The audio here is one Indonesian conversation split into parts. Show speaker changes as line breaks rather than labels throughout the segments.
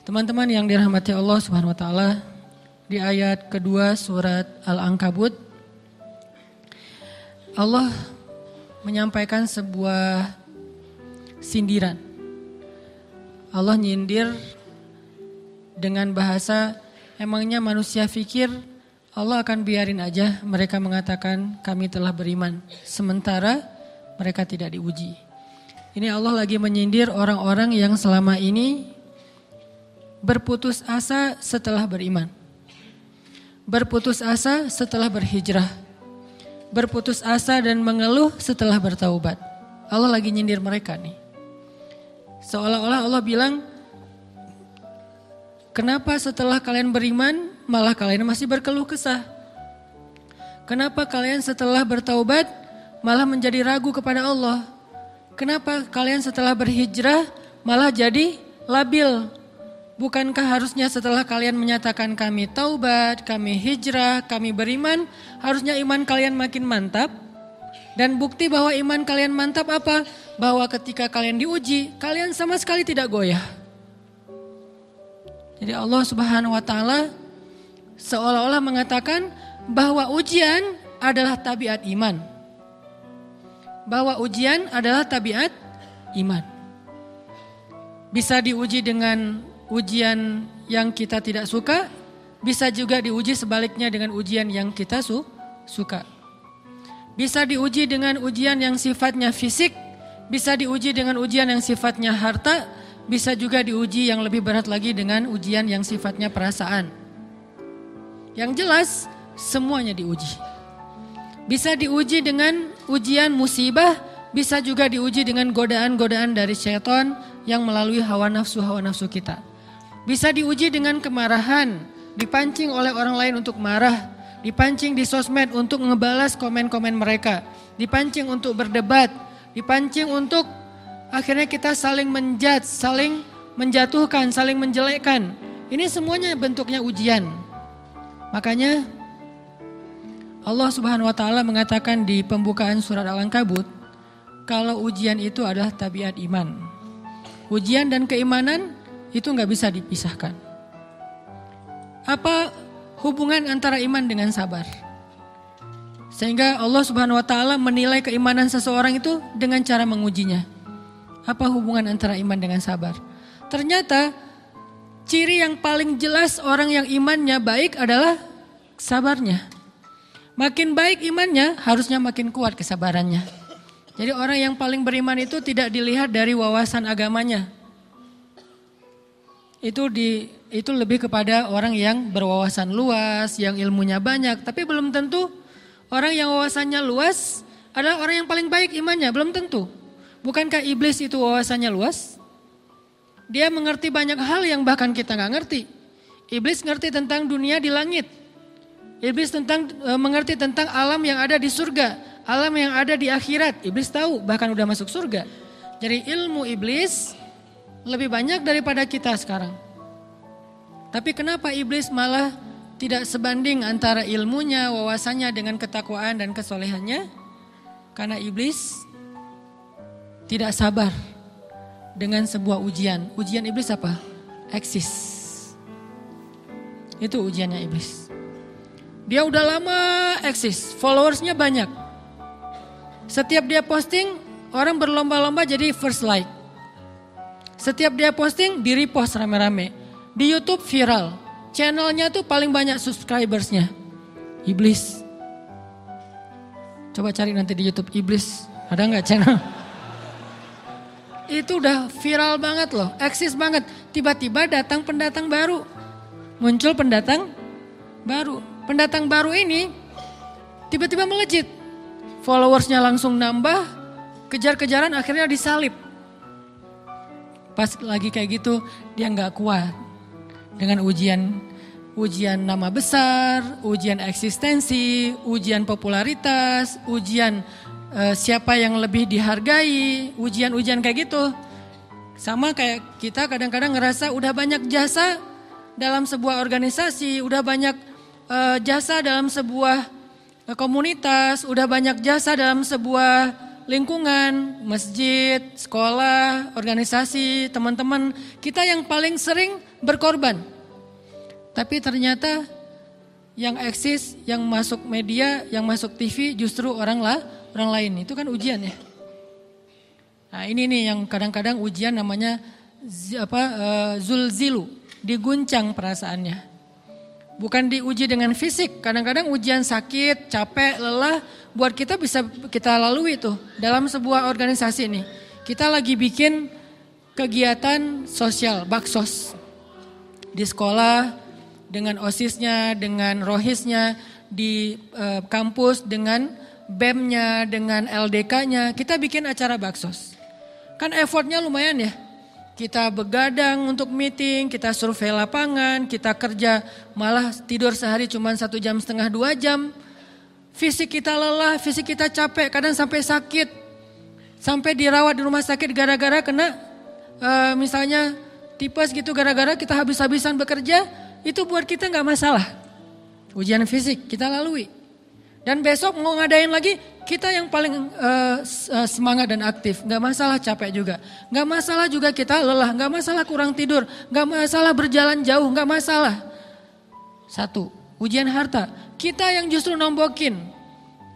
Teman-teman yang dirahmati Allah Subhanahu wa taala, di ayat kedua surat Al-Ankabut Allah menyampaikan sebuah sindiran. Allah nyindir dengan bahasa emangnya manusia fikir Allah akan biarin aja mereka mengatakan kami telah beriman sementara mereka tidak diuji. Ini Allah lagi menyindir orang-orang yang selama ini berputus asa setelah beriman. Berputus asa setelah berhijrah. Berputus asa dan mengeluh setelah bertaubat. Allah lagi nyindir mereka nih. Seolah-olah Allah bilang, kenapa setelah kalian beriman malah kalian masih berkeluh kesah? Kenapa kalian setelah bertaubat malah menjadi ragu kepada Allah? Kenapa kalian setelah berhijrah malah jadi labil, Bukankah harusnya setelah kalian menyatakan kami taubat, kami hijrah, kami beriman, harusnya iman kalian makin mantap? Dan bukti bahwa iman kalian mantap apa? Bahwa ketika kalian diuji, kalian sama sekali tidak goyah. Jadi Allah Subhanahu wa taala seolah-olah mengatakan bahwa ujian adalah tabiat iman. Bahwa ujian adalah tabiat iman. Bisa diuji dengan ujian yang kita tidak suka, bisa juga diuji sebaliknya dengan ujian yang kita su suka. Bisa diuji dengan ujian yang sifatnya fisik, bisa diuji dengan ujian yang sifatnya harta, bisa juga diuji yang lebih berat lagi dengan ujian yang sifatnya perasaan. Yang jelas, semuanya diuji. Bisa diuji dengan ujian musibah, bisa juga diuji dengan godaan-godaan dari syaitan yang melalui hawa nafsu-hawa nafsu kita. Bisa diuji dengan kemarahan, dipancing oleh orang lain untuk marah, dipancing di sosmed untuk ngebalas komen-komen mereka, dipancing untuk berdebat, dipancing untuk akhirnya kita saling menjat, saling menjatuhkan, saling menjelekkan. Ini semuanya bentuknya ujian. Makanya Allah Subhanahu wa taala mengatakan di pembukaan surat Al-Ankabut kalau ujian itu adalah tabiat iman. Ujian dan keimanan itu nggak bisa dipisahkan. Apa hubungan antara iman dengan sabar? Sehingga Allah Subhanahu wa taala menilai keimanan seseorang itu dengan cara mengujinya. Apa hubungan antara iman dengan sabar? Ternyata ciri yang paling jelas orang yang imannya baik adalah sabarnya. Makin baik imannya, harusnya makin kuat kesabarannya. Jadi orang yang paling beriman itu tidak dilihat dari wawasan agamanya, itu di itu lebih kepada orang yang berwawasan luas, yang ilmunya banyak, tapi belum tentu orang yang wawasannya luas adalah orang yang paling baik imannya, belum tentu. Bukankah iblis itu wawasannya luas? Dia mengerti banyak hal yang bahkan kita nggak ngerti. Iblis ngerti tentang dunia di langit. Iblis tentang e, mengerti tentang alam yang ada di surga, alam yang ada di akhirat. Iblis tahu bahkan udah masuk surga. Jadi ilmu iblis lebih banyak daripada kita sekarang. Tapi kenapa iblis malah tidak sebanding antara ilmunya, wawasannya dengan ketakwaan dan kesolehannya? Karena iblis tidak sabar dengan sebuah ujian. Ujian iblis apa? Eksis. Itu ujiannya iblis. Dia udah lama eksis, followersnya banyak. Setiap dia posting, orang berlomba-lomba jadi first like. Setiap dia posting di repost rame-rame. Di YouTube viral. Channelnya tuh paling banyak subscribersnya. Iblis. Coba cari nanti di YouTube Iblis. Ada nggak channel? Itu udah viral banget loh, eksis banget. Tiba-tiba datang pendatang baru. Muncul pendatang baru. Pendatang baru ini tiba-tiba melejit. Followersnya langsung nambah, kejar-kejaran akhirnya disalib Pas lagi kayak gitu dia nggak kuat dengan ujian ujian nama besar, ujian eksistensi, ujian popularitas, ujian uh, siapa yang lebih dihargai, ujian-ujian kayak gitu. Sama kayak kita kadang-kadang ngerasa udah banyak jasa dalam sebuah organisasi, udah banyak uh, jasa dalam sebuah uh, komunitas, udah banyak jasa dalam sebuah lingkungan, masjid, sekolah, organisasi, teman-teman, kita yang paling sering berkorban. Tapi ternyata yang eksis, yang masuk media, yang masuk TV justru orang lah, orang lain. Itu kan ujian ya. Nah ini nih yang kadang-kadang ujian namanya apa uh, zulzilu, diguncang perasaannya. Bukan diuji dengan fisik, kadang-kadang ujian sakit, capek, lelah, buat kita bisa kita lalui itu dalam sebuah organisasi ini. Kita lagi bikin kegiatan sosial, baksos. Di sekolah, dengan OSISnya, dengan rohisnya, di e, kampus, dengan BEM-nya, dengan LDK-nya. Kita bikin acara baksos. Kan effortnya lumayan ya kita begadang untuk meeting, kita survei lapangan, kita kerja malah tidur sehari cuma satu jam setengah dua jam. Fisik kita lelah, fisik kita capek, kadang sampai sakit. Sampai dirawat di rumah sakit gara-gara kena uh, misalnya tipes gitu gara-gara kita habis-habisan bekerja, itu buat kita nggak masalah. Ujian fisik kita lalui. Dan besok mau ngadain lagi, kita yang paling uh, semangat dan aktif. Gak masalah capek juga. Gak masalah juga kita lelah. Gak masalah kurang tidur. Gak masalah berjalan jauh. Gak masalah. Satu, ujian harta. Kita yang justru nombokin.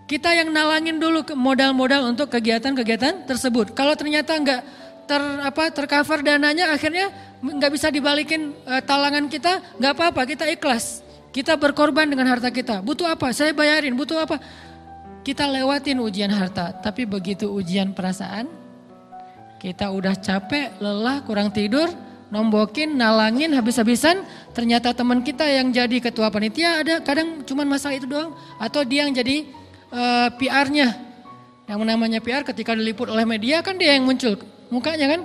Kita yang nalangin dulu modal-modal untuk kegiatan-kegiatan tersebut. Kalau ternyata nggak ter apa tercover dananya, akhirnya nggak bisa dibalikin uh, talangan kita, nggak apa-apa, kita ikhlas. Kita berkorban dengan harta kita. Butuh apa? Saya bayarin. Butuh apa? Kita lewatin ujian harta. Tapi begitu ujian perasaan, kita udah capek, lelah, kurang tidur, nombokin, nalangin habis-habisan. Ternyata teman kita yang jadi ketua panitia ada kadang cuma masalah itu doang. Atau dia yang jadi uh, eh, PR-nya. Yang namanya PR ketika diliput oleh media kan dia yang muncul mukanya kan.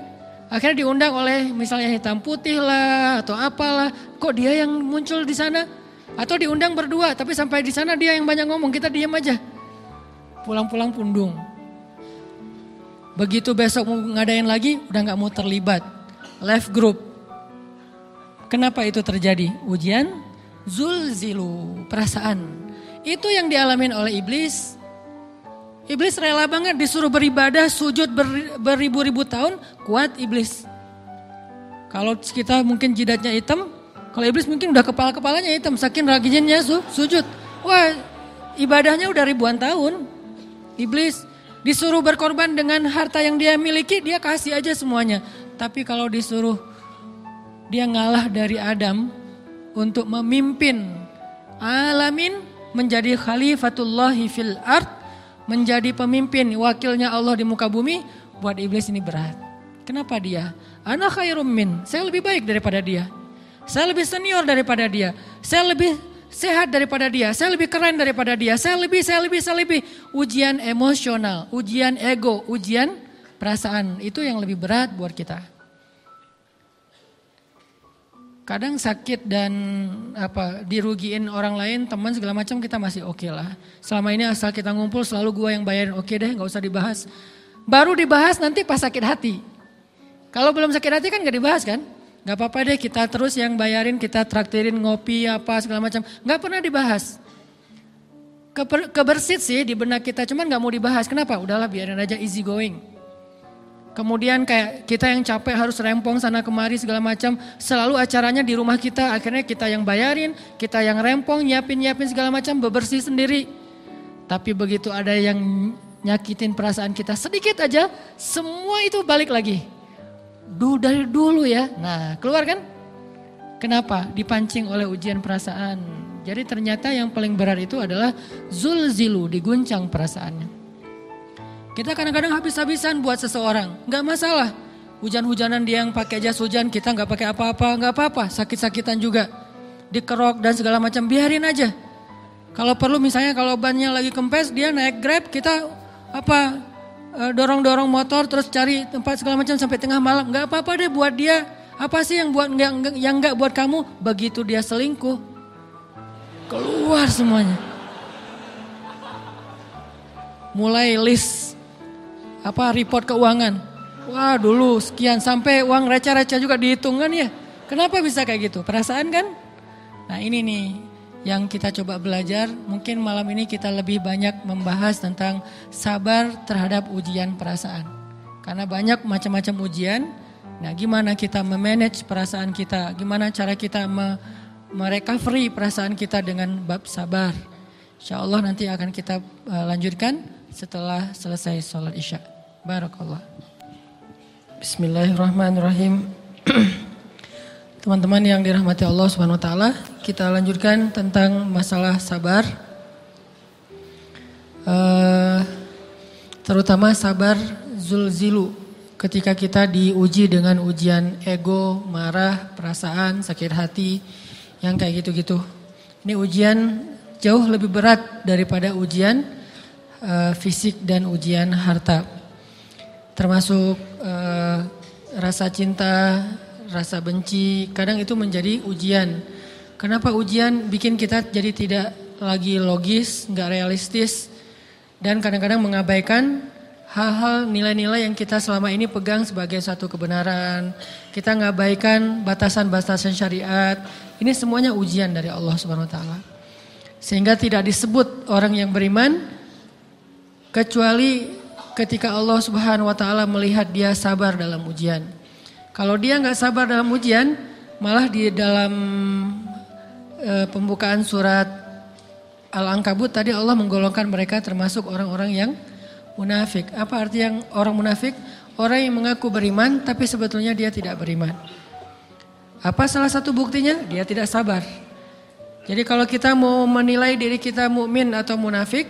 Akhirnya diundang oleh misalnya hitam putih lah atau apalah. Kok dia yang muncul di sana? Atau diundang berdua, tapi sampai di sana dia yang banyak ngomong, kita diam aja. Pulang-pulang pundung. Begitu besok mau ngadain lagi, udah nggak mau terlibat. Left group. Kenapa itu terjadi? Ujian zulzilu, perasaan. Itu yang dialamin oleh iblis. Iblis rela banget disuruh beribadah, sujud ber, beribu-ribu tahun, kuat iblis. Kalau kita mungkin jidatnya hitam, kalau iblis mungkin udah kepala-kepalanya hitam, saking rajinnya su, sujud. Wah, ibadahnya udah ribuan tahun. Iblis disuruh berkorban dengan harta yang dia miliki, dia kasih aja semuanya. Tapi kalau disuruh dia ngalah dari Adam untuk memimpin alamin menjadi khalifatullahi fil art, menjadi pemimpin wakilnya Allah di muka bumi, buat iblis ini berat. Kenapa dia? Anak khairum min, saya lebih baik daripada dia. Saya lebih senior daripada dia. Saya lebih sehat daripada dia. Saya lebih keren daripada dia. Saya lebih, saya lebih, saya lebih. Ujian emosional, ujian ego, ujian perasaan. Itu yang lebih berat buat kita. Kadang sakit dan apa dirugiin orang lain, teman segala macam kita masih oke okay lah. Selama ini asal kita ngumpul selalu gua yang bayarin, oke okay deh nggak usah dibahas. Baru dibahas nanti pas sakit hati. Kalau belum sakit hati kan gak dibahas kan? Gak apa-apa deh kita terus yang bayarin, kita traktirin ngopi apa segala macam. Gak pernah dibahas. Keber, kebersit sih di benak kita, cuman gak mau dibahas. Kenapa? Udahlah biarin aja easy going. Kemudian kayak kita yang capek harus rempong sana kemari segala macam. Selalu acaranya di rumah kita, akhirnya kita yang bayarin, kita yang rempong, nyiapin-nyiapin segala macam, bebersih sendiri. Tapi begitu ada yang nyakitin perasaan kita sedikit aja, semua itu balik lagi dulu dari dulu ya. Nah, keluar kan? Kenapa? Dipancing oleh ujian perasaan. Jadi ternyata yang paling berat itu adalah zulzilu, diguncang perasaannya. Kita kadang-kadang habis-habisan buat seseorang, nggak masalah. Hujan-hujanan dia yang pakai jas hujan, kita nggak pakai apa-apa, nggak apa-apa. Sakit-sakitan juga, dikerok dan segala macam, biarin aja. Kalau perlu misalnya kalau bannya lagi kempes, dia naik grab, kita apa dorong-dorong motor terus cari tempat segala macam sampai tengah malam. Nggak apa-apa deh buat dia. Apa sih yang buat nggak yang nggak buat kamu? Begitu dia selingkuh, keluar semuanya. Mulai list apa report keuangan. Wah dulu sekian sampai uang receh-receh juga dihitung kan ya. Kenapa bisa kayak gitu? Perasaan kan? Nah ini nih yang kita coba belajar. Mungkin malam ini kita lebih banyak membahas tentang sabar terhadap ujian perasaan. Karena banyak macam-macam ujian Nah, gimana kita memanage perasaan kita? Gimana cara kita me merecovery perasaan kita dengan bab sabar? Insya Allah nanti akan kita uh, lanjutkan setelah selesai sholat isya. Barakallah. Bismillahirrahmanirrahim. Teman-teman yang dirahmati Allah Subhanahu wa taala, kita lanjutkan tentang masalah sabar. Uh, terutama sabar zulzilu ketika kita diuji dengan ujian ego, marah, perasaan, sakit hati, yang kayak gitu-gitu. Ini ujian jauh lebih berat daripada ujian uh, fisik dan ujian harta. Termasuk uh, rasa cinta, rasa benci, kadang itu menjadi ujian. Kenapa ujian bikin kita jadi tidak lagi logis, nggak realistis, dan kadang-kadang mengabaikan hal-hal nilai-nilai yang kita selama ini pegang sebagai satu kebenaran. Kita ngabaikan batasan-batasan syariat. Ini semuanya ujian dari Allah Subhanahu wa taala. Sehingga tidak disebut orang yang beriman kecuali ketika Allah Subhanahu wa taala melihat dia sabar dalam ujian. Kalau dia nggak sabar dalam ujian, malah di dalam e, pembukaan surat Al-Ankabut tadi Allah menggolongkan mereka termasuk orang-orang yang munafik. Apa arti yang orang munafik? Orang yang mengaku beriman tapi sebetulnya dia tidak beriman. Apa salah satu buktinya? Dia tidak sabar. Jadi kalau kita mau menilai diri kita mukmin atau munafik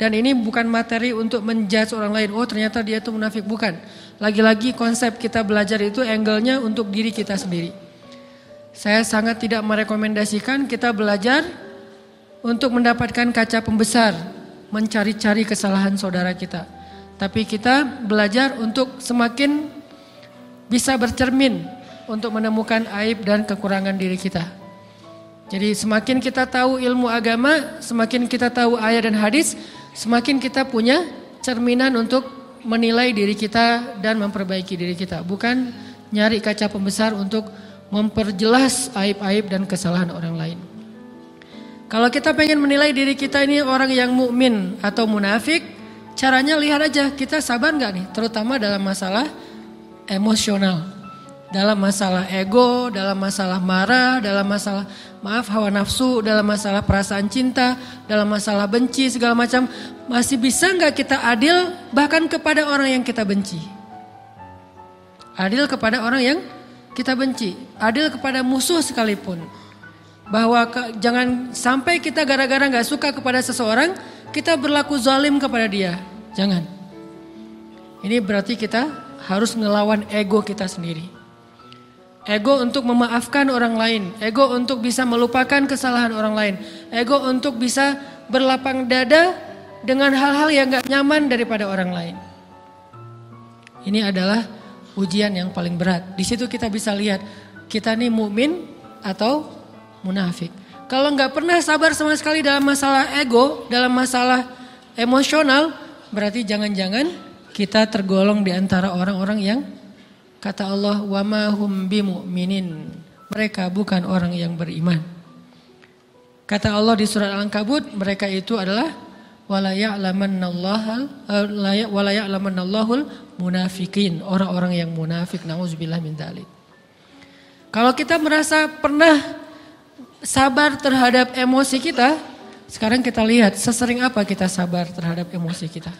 dan ini bukan materi untuk menjudge orang lain. Oh ternyata dia itu munafik bukan. Lagi-lagi konsep kita belajar itu angle-nya untuk diri kita sendiri. Saya sangat tidak merekomendasikan kita belajar untuk mendapatkan kaca pembesar mencari-cari kesalahan saudara kita. Tapi kita belajar untuk semakin bisa bercermin untuk menemukan aib dan kekurangan diri kita. Jadi semakin kita tahu ilmu agama, semakin kita tahu ayat dan hadis, semakin kita punya cerminan untuk menilai diri kita dan memperbaiki diri kita. Bukan nyari kaca pembesar untuk memperjelas aib-aib dan kesalahan orang lain. Kalau kita pengen menilai diri kita ini orang yang mukmin atau munafik, caranya lihat aja kita sabar nggak nih, terutama dalam masalah emosional, dalam masalah ego, dalam masalah marah, dalam masalah maaf hawa nafsu, dalam masalah perasaan cinta, dalam masalah benci segala macam, masih bisa nggak kita adil bahkan kepada orang yang kita benci? Adil kepada orang yang kita benci, adil kepada musuh sekalipun bahwa ke, jangan sampai kita gara-gara nggak suka kepada seseorang kita berlaku zalim kepada dia. Jangan. Ini berarti kita harus ngelawan ego kita sendiri. Ego untuk memaafkan orang lain, ego untuk bisa melupakan kesalahan orang lain, ego untuk bisa berlapang dada dengan hal-hal yang gak nyaman daripada orang lain. Ini adalah ujian yang paling berat. Di situ kita bisa lihat kita nih mukmin atau munafik. Kalau nggak pernah sabar sama sekali dalam masalah ego, dalam masalah emosional, berarti jangan-jangan kita tergolong di antara orang-orang yang kata Allah wa ma hum bimu'minin. Mereka bukan orang yang beriman. Kata Allah di surat Al-Ankabut, mereka itu adalah wala eh, wala ya'lamannallahul munafikin, orang-orang yang munafik. Nauzubillah min dzalik. Kalau kita merasa pernah sabar terhadap emosi kita, sekarang kita lihat sesering apa kita sabar terhadap emosi kita.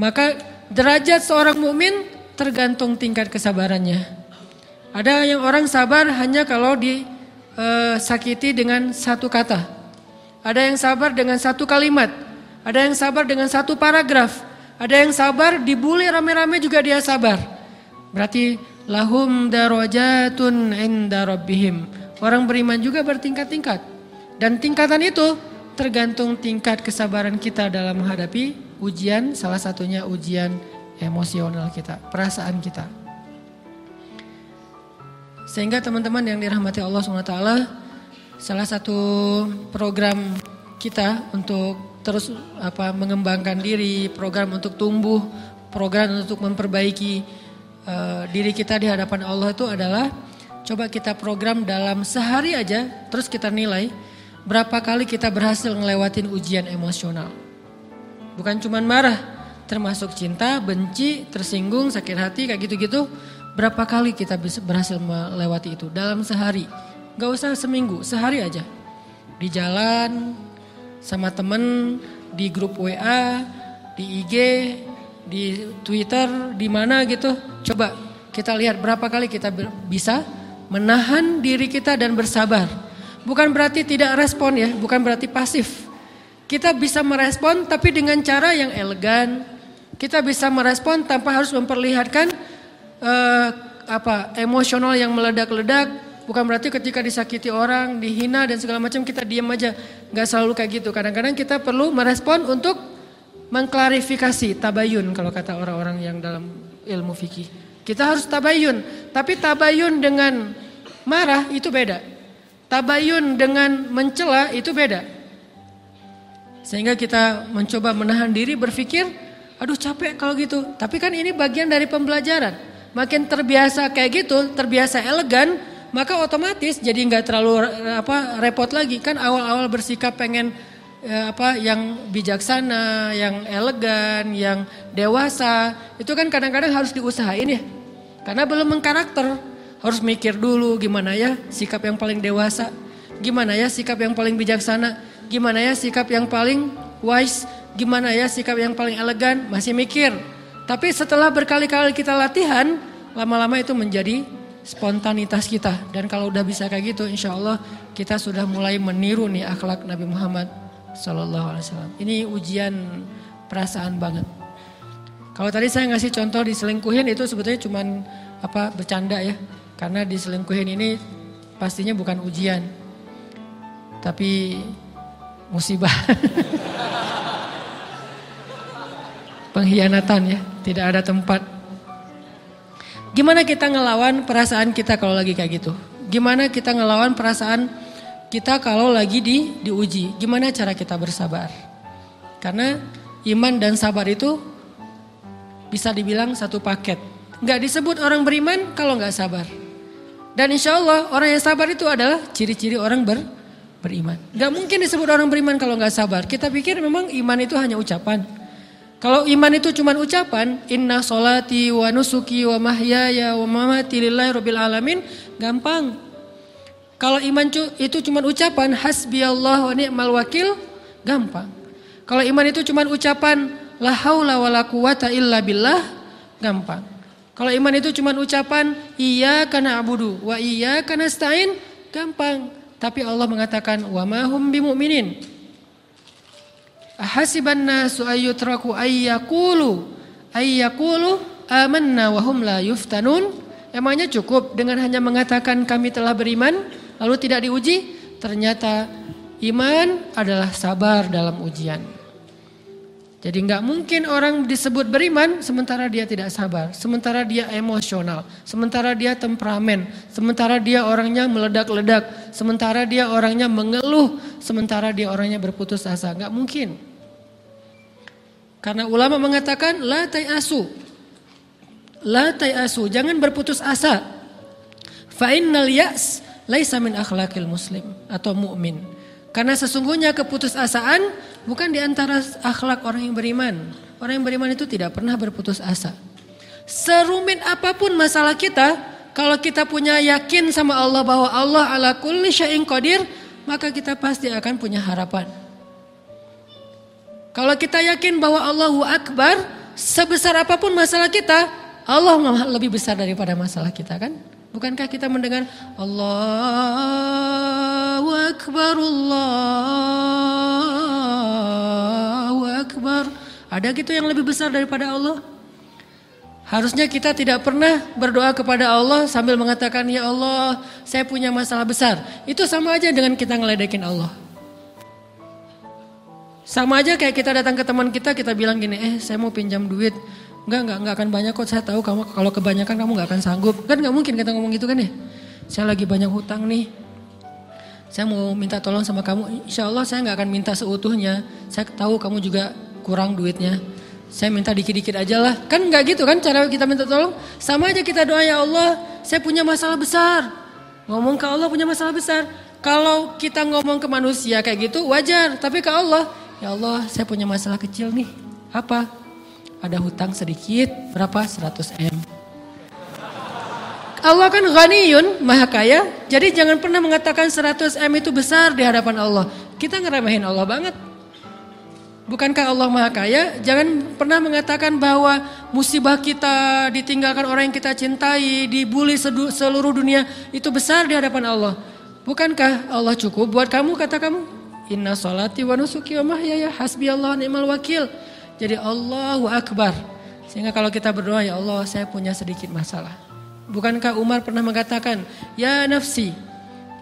Maka derajat seorang mukmin tergantung tingkat kesabarannya. Ada yang orang sabar hanya kalau disakiti eh, dengan satu kata. Ada yang sabar dengan satu kalimat. Ada yang sabar dengan satu paragraf. Ada yang sabar dibully rame-rame juga dia sabar. Berarti lahum darajatun inda rabbihim Orang beriman juga bertingkat-tingkat. Dan tingkatan itu tergantung tingkat kesabaran kita dalam menghadapi ujian, salah satunya ujian emosional kita, perasaan kita. Sehingga teman-teman yang dirahmati Allah SWT, salah satu program kita untuk terus apa mengembangkan diri, program untuk tumbuh, program untuk memperbaiki uh, diri kita di hadapan Allah itu adalah Coba kita program dalam sehari aja, terus kita nilai berapa kali kita berhasil ngelewatin ujian emosional. Bukan cuma marah, termasuk cinta, benci, tersinggung, sakit hati, kayak gitu-gitu. Berapa kali kita bisa berhasil melewati itu dalam sehari? Gak usah seminggu, sehari aja. Di jalan, sama temen, di grup WA, di IG, di Twitter, di mana gitu. Coba kita lihat berapa kali kita bisa menahan diri kita dan bersabar. Bukan berarti tidak respon ya, bukan berarti pasif. Kita bisa merespon tapi dengan cara yang elegan. Kita bisa merespon tanpa harus memperlihatkan uh, apa emosional yang meledak-ledak. Bukan berarti ketika disakiti orang dihina dan segala macam kita diam aja. Nggak selalu kayak gitu. Kadang-kadang kita perlu merespon untuk mengklarifikasi tabayun kalau kata orang-orang yang dalam ilmu fikih. Kita harus tabayun. Tapi tabayun dengan marah itu beda. Tabayun dengan mencela itu beda. Sehingga kita mencoba menahan diri berpikir aduh capek kalau gitu. Tapi kan ini bagian dari pembelajaran. Makin terbiasa kayak gitu, terbiasa elegan, maka otomatis jadi nggak terlalu apa repot lagi. Kan awal-awal bersikap pengen ya, apa yang bijaksana, yang elegan, yang dewasa, itu kan kadang-kadang harus diusahain ya. Karena belum mengkarakter, harus mikir dulu gimana ya sikap yang paling dewasa, gimana ya sikap yang paling bijaksana, gimana ya sikap yang paling wise, gimana ya sikap yang paling elegan, masih mikir. Tapi setelah berkali-kali kita latihan, lama-lama itu menjadi spontanitas kita. Dan kalau udah bisa kayak gitu, insya Allah kita sudah mulai meniru nih akhlak Nabi Muhammad Sallallahu Alaihi Wasallam. Ini ujian perasaan banget. Kalau tadi saya ngasih contoh diselingkuhin itu sebetulnya cuman apa bercanda ya. Karena diselingkuhin ini pastinya bukan ujian. Tapi musibah. Pengkhianatan ya. Tidak ada tempat. Gimana kita ngelawan perasaan kita kalau lagi kayak gitu? Gimana kita ngelawan perasaan kita kalau lagi di diuji? Gimana cara kita bersabar? Karena iman dan sabar itu bisa dibilang satu paket. Gak disebut orang beriman kalau gak sabar. Dan insya Allah orang yang sabar itu adalah ciri-ciri orang ber, beriman. Gak mungkin disebut orang beriman kalau gak sabar. Kita pikir memang iman itu hanya ucapan. Kalau iman itu cuma ucapan, inna solati wa nusuki wa mahyaya wa mamati lillahi rabbil alamin, gampang. Kalau iman itu cuma ucapan, hasbi Allah wa ni'mal wakil, gampang. Kalau iman itu cuma ucapan, la haula wa la quwata illa billah, gampang. Kalau iman itu cuma ucapan, iya karena abudu, wa iya karena stain, gampang. Tapi Allah mengatakan, wa mahum bimu'minin. Ahasiban nasu ayyutraku ayyakulu ayyakulu amanna wa hum la yuftanun. Emangnya cukup dengan hanya mengatakan kami telah beriman lalu tidak diuji? Ternyata iman adalah sabar dalam ujian. Jadi nggak mungkin orang disebut beriman sementara dia tidak sabar, sementara dia emosional, sementara dia temperamen, sementara dia orangnya meledak-ledak, sementara dia orangnya mengeluh, sementara dia orangnya berputus asa. Nggak mungkin. Karena ulama mengatakan la asu, La asu, jangan berputus asa. Fa innal ya's laisa min akhlaqil muslim atau mukmin. Karena sesungguhnya keputusasaan bukan di antara akhlak orang yang beriman. Orang yang beriman itu tidak pernah berputus asa. Serumit apa pun masalah kita, kalau kita punya yakin sama Allah bahwa Allah ala kulli syai'in qadir, maka kita pasti akan punya harapan. Kalau kita yakin bahwa Allahu Akbar, sebesar apa pun masalah kita, Allah lebih besar daripada masalah kita kan? Bukankah kita mendengar Allahu Akbar, Allahu Akbar. Ada gitu yang lebih besar daripada Allah? Harusnya kita tidak pernah berdoa kepada Allah sambil mengatakan, Ya Allah, saya punya masalah besar. Itu sama aja dengan kita ngeledekin Allah. Sama aja kayak kita datang ke teman kita, kita bilang gini, eh saya mau pinjam duit. Enggak, enggak, enggak akan banyak kok. Saya tahu kamu kalau kebanyakan kamu enggak akan sanggup. Kan enggak mungkin kita ngomong gitu kan ya. Saya lagi banyak hutang nih. Saya mau minta tolong sama kamu. Insya Allah saya enggak akan minta seutuhnya. Saya tahu kamu juga kurang duitnya. Saya minta dikit-dikit aja lah. Kan enggak gitu kan cara kita minta tolong. Sama aja kita doa ya Allah. Saya punya masalah besar. Ngomong ke Allah punya masalah besar. Kalau kita ngomong ke manusia kayak gitu wajar. Tapi ke Allah. Ya Allah saya punya masalah kecil nih. Apa? ada hutang sedikit, berapa? 100 M. Allah kan ghaniyun, maha kaya. Jadi jangan pernah mengatakan 100 M itu besar di hadapan Allah. Kita ngeremehin Allah banget. Bukankah Allah maha kaya? Jangan pernah mengatakan bahwa musibah kita ditinggalkan orang yang kita cintai, dibully seluruh dunia itu besar di hadapan Allah. Bukankah Allah cukup buat kamu kata kamu? Inna salati wa nusuki wa mahyaya hasbi Allah ni'mal wakil. Jadi Allahu Akbar. Sehingga kalau kita berdoa ya Allah saya punya sedikit masalah. Bukankah Umar pernah mengatakan, Ya nafsi,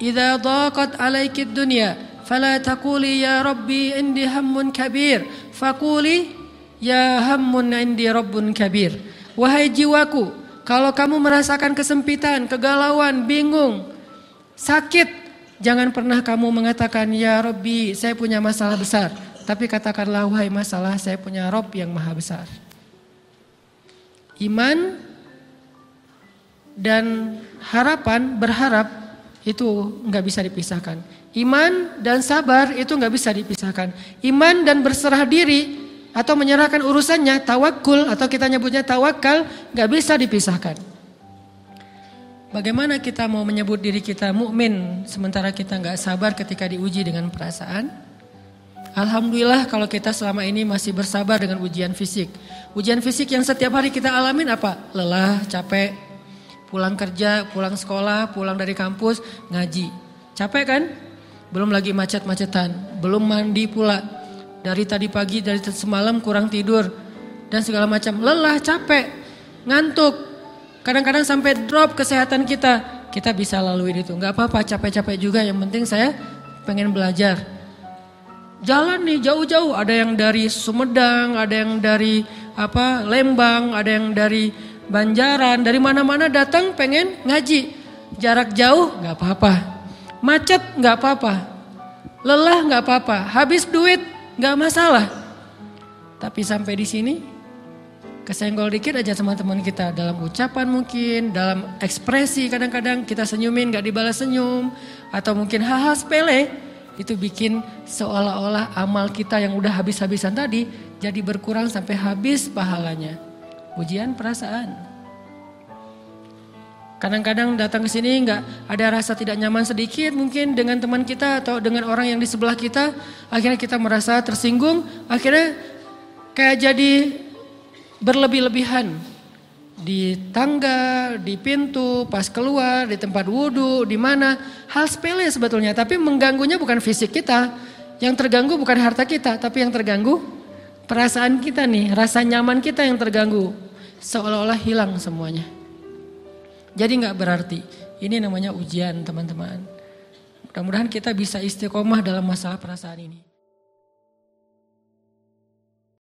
idha daqat alaikid dunya, فلا تقولي يا ربي عندي هم كبير فقولي ya hammun indi rabbun kabir. Wahai jiwaku, kalau kamu merasakan kesempitan, kegalauan, bingung, sakit, jangan pernah kamu mengatakan ya Rabbi, saya punya masalah besar. Tapi katakanlah wahai masalah, saya punya Rob yang maha besar. Iman dan harapan berharap itu nggak bisa dipisahkan. Iman dan sabar itu nggak bisa dipisahkan. Iman dan berserah diri atau menyerahkan urusannya, tawakul atau kita nyebutnya tawakal, nggak bisa dipisahkan. Bagaimana kita mau menyebut diri kita mukmin sementara kita nggak sabar ketika diuji dengan perasaan? Alhamdulillah kalau kita selama ini masih bersabar dengan ujian fisik. Ujian fisik yang setiap hari kita alamin apa? Lelah, capek, pulang kerja, pulang sekolah, pulang dari kampus, ngaji. Capek kan? belum lagi macet-macetan, belum mandi pula. Dari tadi pagi, dari semalam kurang tidur, dan segala macam. Lelah, capek, ngantuk. Kadang-kadang sampai drop kesehatan kita. Kita bisa lalui itu. Gak apa-apa, capek-capek juga. Yang penting saya pengen belajar. Jalan nih jauh-jauh. Ada yang dari Sumedang, ada yang dari apa Lembang, ada yang dari Banjaran. Dari mana-mana datang pengen ngaji. Jarak jauh gak apa-apa Macet nggak apa-apa. Lelah nggak apa-apa. Habis duit nggak masalah. Tapi sampai di sini kesenggol dikit aja sama teman kita dalam ucapan mungkin, dalam ekspresi kadang-kadang kita senyumin nggak dibalas senyum atau mungkin hal-hal sepele itu bikin seolah-olah amal kita yang udah habis-habisan tadi jadi berkurang sampai habis pahalanya. Ujian perasaan. Kadang-kadang datang ke sini nggak ada rasa tidak nyaman sedikit mungkin dengan teman kita atau dengan orang yang di sebelah kita. Akhirnya kita merasa tersinggung, akhirnya kayak jadi berlebih-lebihan. Di tangga, di pintu, pas keluar, di tempat wudhu, di mana. Hal sepele sebetulnya, tapi mengganggunya bukan fisik kita. Yang terganggu bukan harta kita, tapi yang terganggu perasaan kita nih, rasa nyaman kita yang terganggu. Seolah-olah hilang semuanya. Jadi nggak berarti. Ini namanya ujian teman-teman. Mudah-mudahan kita bisa istiqomah dalam masalah perasaan ini.